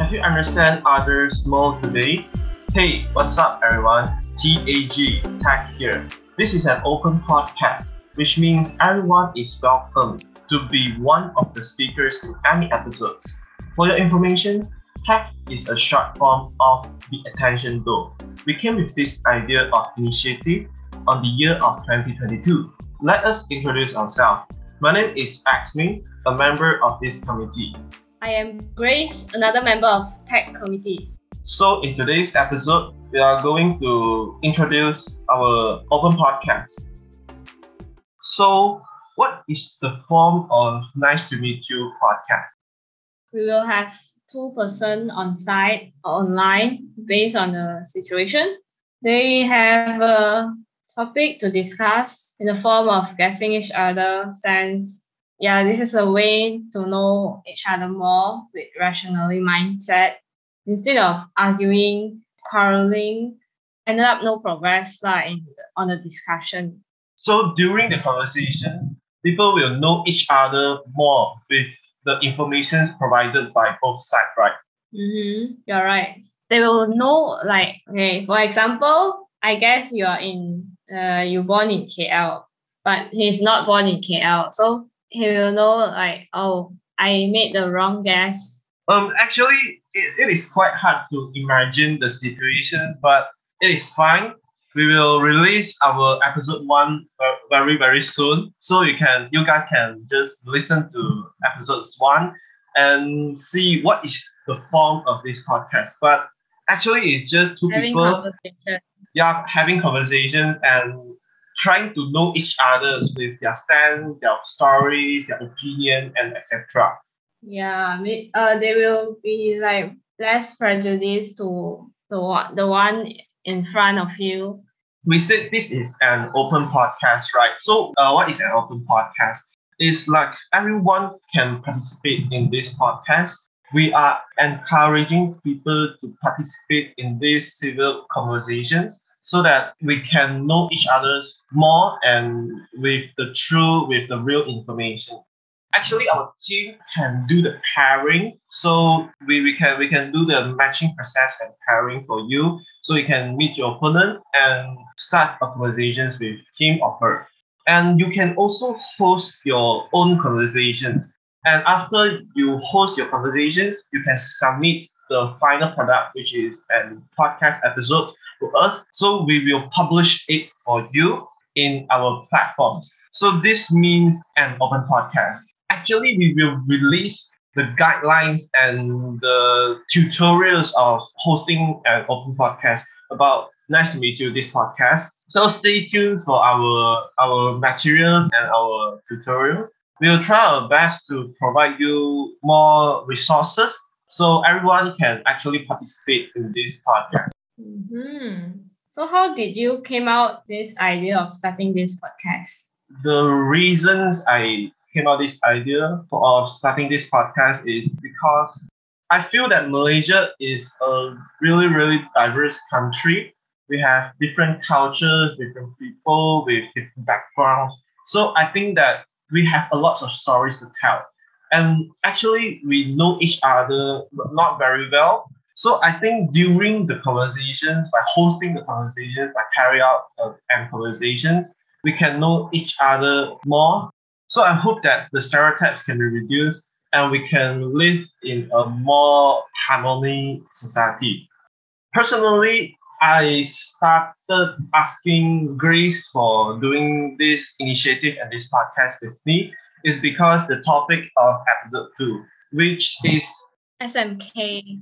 Have you understand others more today? Hey, what's up everyone? TAG, Tag here. This is an open podcast, which means everyone is welcome to be one of the speakers in any episodes. For your information, TAG is a short form of the attention goal. We came with this idea of initiative on the year of 2022. Let us introduce ourselves. My name is Xming, a member of this committee. I am Grace, another member of TAG Committee. So, in today's episode, we are going to introduce our open podcast. So, what is the form of Nice to Meet You podcast? We will have two person on site or online based on the situation. They have a topic to discuss in the form of guessing each other sense. Yeah, this is a way to know each other more with rationally mindset instead of arguing, quarreling, ended up no progress like, in, on the discussion. So during the conversation, people will know each other more with the information provided by both sides, right? Mm-hmm. You're right. They will know, like, okay, for example, I guess you are in, uh, you born in KL, but he's not born in KL. So he will know, like, oh, I made the wrong guess. Um, actually, it, it is quite hard to imagine the situations, but it is fine. We will release our episode one very very soon, so you can you guys can just listen to episodes one and see what is the form of this podcast. But actually, it's just two Having people, yeah, having conversations and trying to know each other with their stance, their stories, their opinion, and etc. Yeah, uh, they will be like less prejudiced to the one, the one in front of you. we said this is an open podcast, right? So, uh, what is an open podcast? It's like everyone can participate in this podcast. We are encouraging people to participate in these civil conversations so that we can know each other's more and with the true, with the real information. Actually, our team can do the pairing. So we, we can we can do the matching process and pairing for you so you can meet your opponent and start conversations with him or her. And you can also host your own conversations. And after you host your conversations, you can submit the final product, which is a podcast episode to us. So we will publish it for you in our platforms. So this means an open podcast. Actually, we will release the guidelines and the tutorials of hosting an open podcast about nice to meet you this podcast so stay tuned for our our materials and our tutorials we'll try our best to provide you more resources so everyone can actually participate in this podcast hmm So how did you came out this idea of starting this podcast? the reasons I came out this idea for, of starting this podcast is because I feel that Malaysia is a really, really diverse country. We have different cultures, different people with different backgrounds. So I think that we have a lot of stories to tell. And actually, we know each other not very well. So I think during the conversations, by hosting the conversations, by carrying out uh, and conversations, we can know each other more. So I hope that the stereotypes can be reduced and we can live in a more harmony society. Personally, I started asking Grace for doing this initiative and this podcast with me is because the topic of episode two, which is SMK.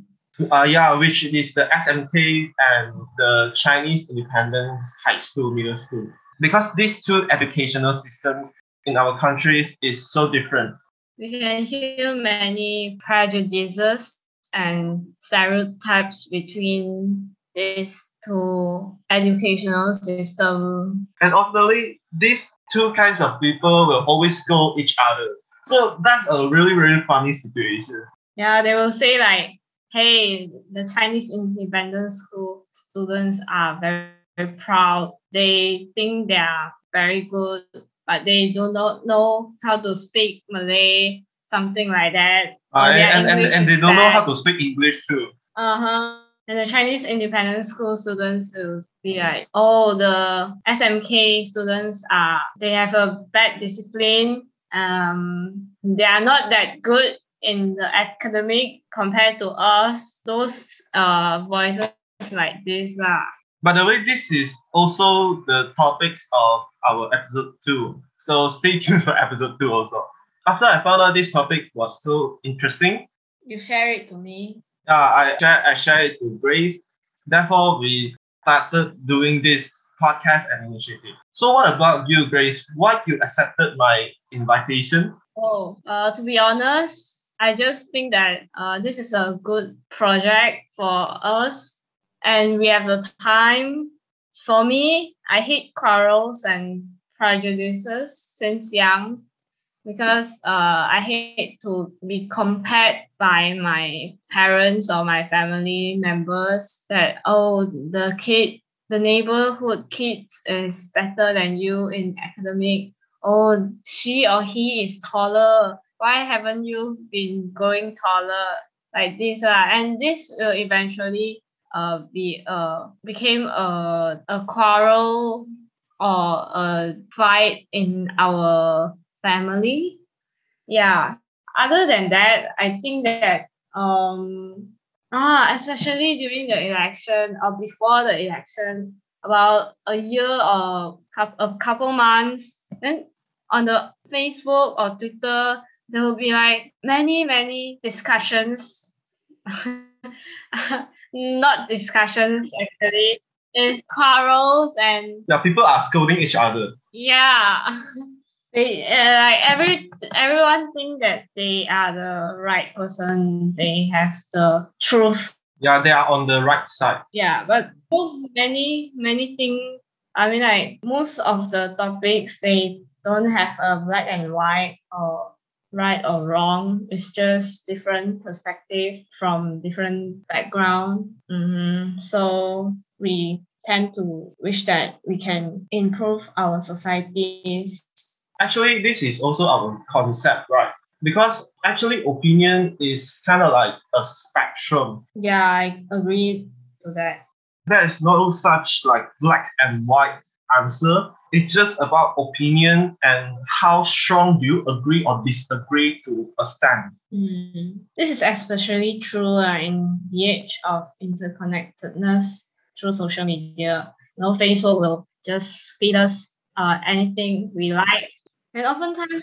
uh, yeah, which is the SMK and the Chinese Independence High School, Middle School. Because these two educational systems in our country is so different. We can hear many prejudices and stereotypes between these two educational systems. And ultimately, these two kinds of people will always scold each other. So that's a really, really funny situation. Yeah, they will say like, hey, the Chinese independent school students are very, very proud. They think they are very good, but they do not know how to speak Malay. something like that. Uh, and, and, English and they don't know how to speak English too. Uh-huh. And the Chinese independent school students will be like, oh, the SMK students are they have a bad discipline. Um, they are not that good in the academic compared to us. Those uh voices like this lah. By the way, this is also the topics of our episode two. So stay tuned for episode two also. After I found out this topic was so interesting, You share it to me. Uh, I share I share it to Grace. Therefore, we started doing this podcast and initiative. So, what about you, Grace? Why you accepted my invitation? Oh, uh, to be honest, I just think that uh, this is a good project for us, and we have the time. For me, I hate quarrels and prejudices since young, because uh, I hate to be compared by my parents or my family members that oh the kid the neighborhood kids is better than you in academic oh, she or he is taller. Why haven't you been growing taller like this? Uh? And this will eventually uh, be uh, became a, a quarrel or a fight in our family. Yeah. Other than that, I think that um ah especially during the election or before the election, about a year or a couple months, then on the Facebook or Twitter, there will be like many, many discussions. Not discussions actually. It's quarrels and Yeah, people are scolding each other. yeah. They uh, like every everyone think that they are the right person. They have the truth Yeah, they are on the right side. yeah but most many many things i mean like most of the topics they don't have a black and white or right or wrong it's just different perspective from different background hmm so we tend to wish that we can improve our societies Actually, this is also our concept, right? Because actually, opinion is kind of like a spectrum. yeah i agree to that There is no such like black and white answer. It's just about opinion and how strong do you agree or disagree to a stand. Mm. This is especially true uh, in the age of interconnectedness through social media. You know, Facebook will just feed us uh, anything we like. And oftentimes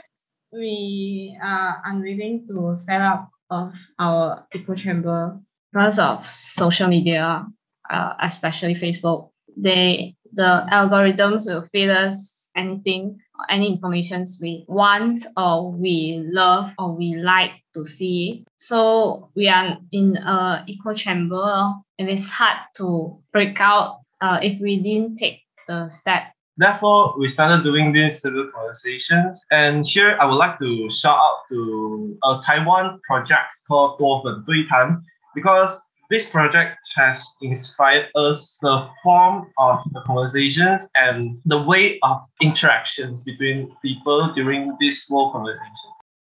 we are unwilling to set up of our echo chamber because of social media, uh, especially Facebook. They the algorithms will feed us anything any informations we want or we love or we like to see. So we are in a echo chamber and it's hard to break out uh, if we didn't take the step. Therefore, we started doing these civil conversations. And here I would like to shout out to a Taiwan project called Duofen Duitan because this project has inspired us the form of the conversations and the way of interactions between people during these small conversations.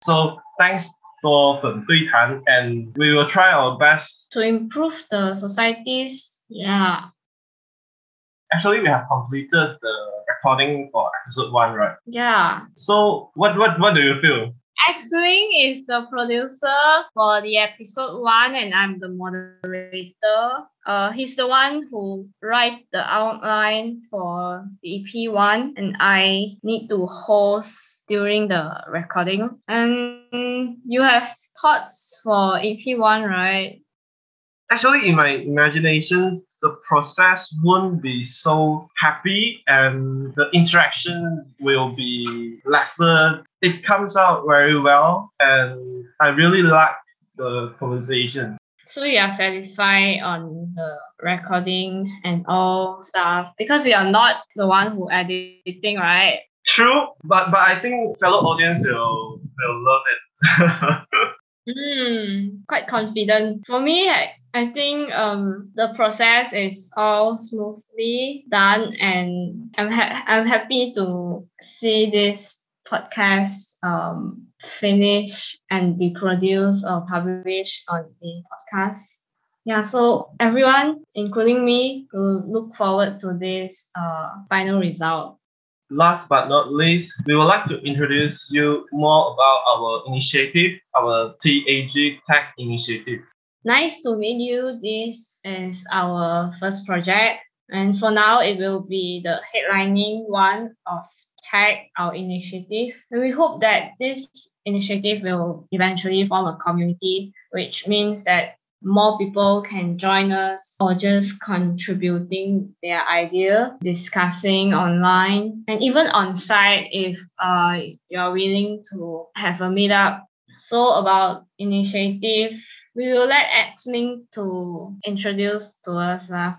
So thanks for Duitan, and we will try our best to improve the societies. yeah Actually, we have completed the recording for episode one, right? yeah. So what what what do you feel? Xming is the producer for the episode one, and I'm the moderator. Uh, he's the one who write the outline for the EP one, and I need to host during the recording. And you have thoughts for EP one, right? Actually, in my imagination, the process won't be so happy and the interactions will be lesser. It comes out very well, and I really like the conversation. So you are satisfied on the recording and all stuff because you are not the one who editing, right? True, but but I think fellow audience will will love it. Hmm, quite confident. For me, I, I think um the process is all smoothly done, and I'm ha- I'm happy to see this podcast um finish and be produced or published on the podcast. Yeah, so everyone, including me, will look forward to this uh, final result. Last but not least, we would like to introduce you more about our initiative, our TAG Tech Initiative. Nice to meet you. This is our first project. And for now, it will be the headlining one of Tag, our initiative. And we hope that this initiative will eventually form a community, which means that more people can join us or just contributing their idea, discussing online, and even on site if uh, you're willing to have a meetup. So about initiative, we will let Xming to introduce to us. Uh.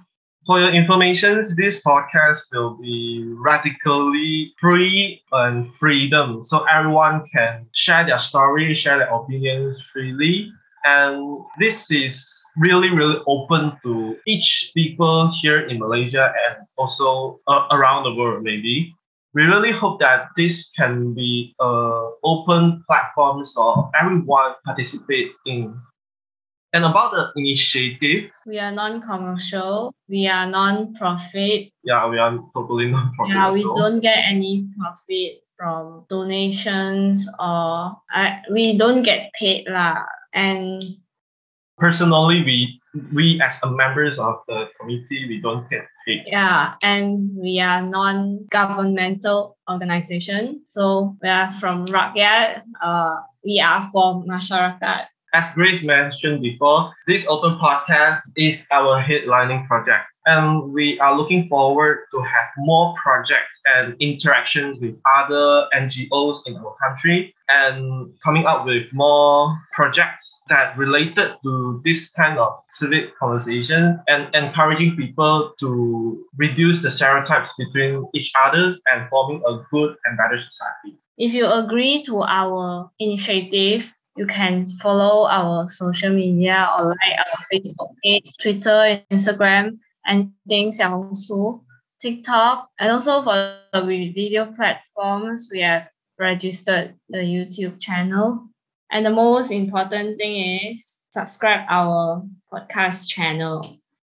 For your information, this podcast will be radically free and freedom. So everyone can share their story, share their opinions freely and this is really really open to each people here in malaysia and also uh, around the world maybe. We really hope that this can be uh, open platforms so everyone participate in. And about the initiative we are non-commercial. We are non-profit. Yeah we are totally non-profit yeah we don't get any profit from donations or uh, we don't get paid lah and personally we we as the members of the committee we don't get paid. Yeah and we are non-governmental organization. So we are from rakyat. Uh, we are for masyarakat as Grace mentioned before, this open podcast is our headlining project and we are looking forward to have more projects and interactions with other NGOs in our country and coming up with more projects that related to this kind of civic conversation and encouraging people to reduce the stereotypes between each other and forming a good and better society. If you agree to our initiative, you can follow our social media or like our Facebook page, Twitter, Instagram, anything Xiaohongshu, TikTok, and also for the video platforms, we have registered the YouTube channel. And the most important thing is subscribe our podcast channel.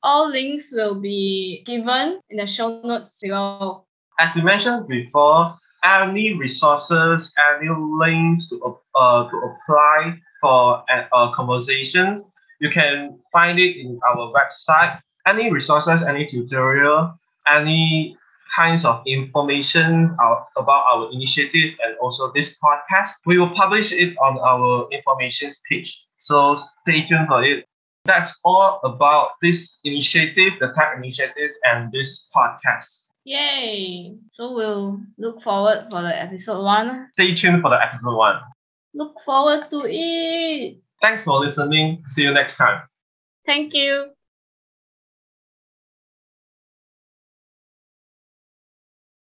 All links will be given in the show notes below. As we mentioned before, any resources, any links to, uh, to apply for uh, conversations, you can find it in our website any resources, any tutorial, any kinds of information about our initiatives and also this podcast, we will publish it on our information page. So stay tuned for it. That's all about this initiative, the TAG initiatives, and this podcast. Yay! So we'll look forward for the episode one. Stay tuned for the episode one. Look forward to it. Thanks for listening. See you next time. Thank you.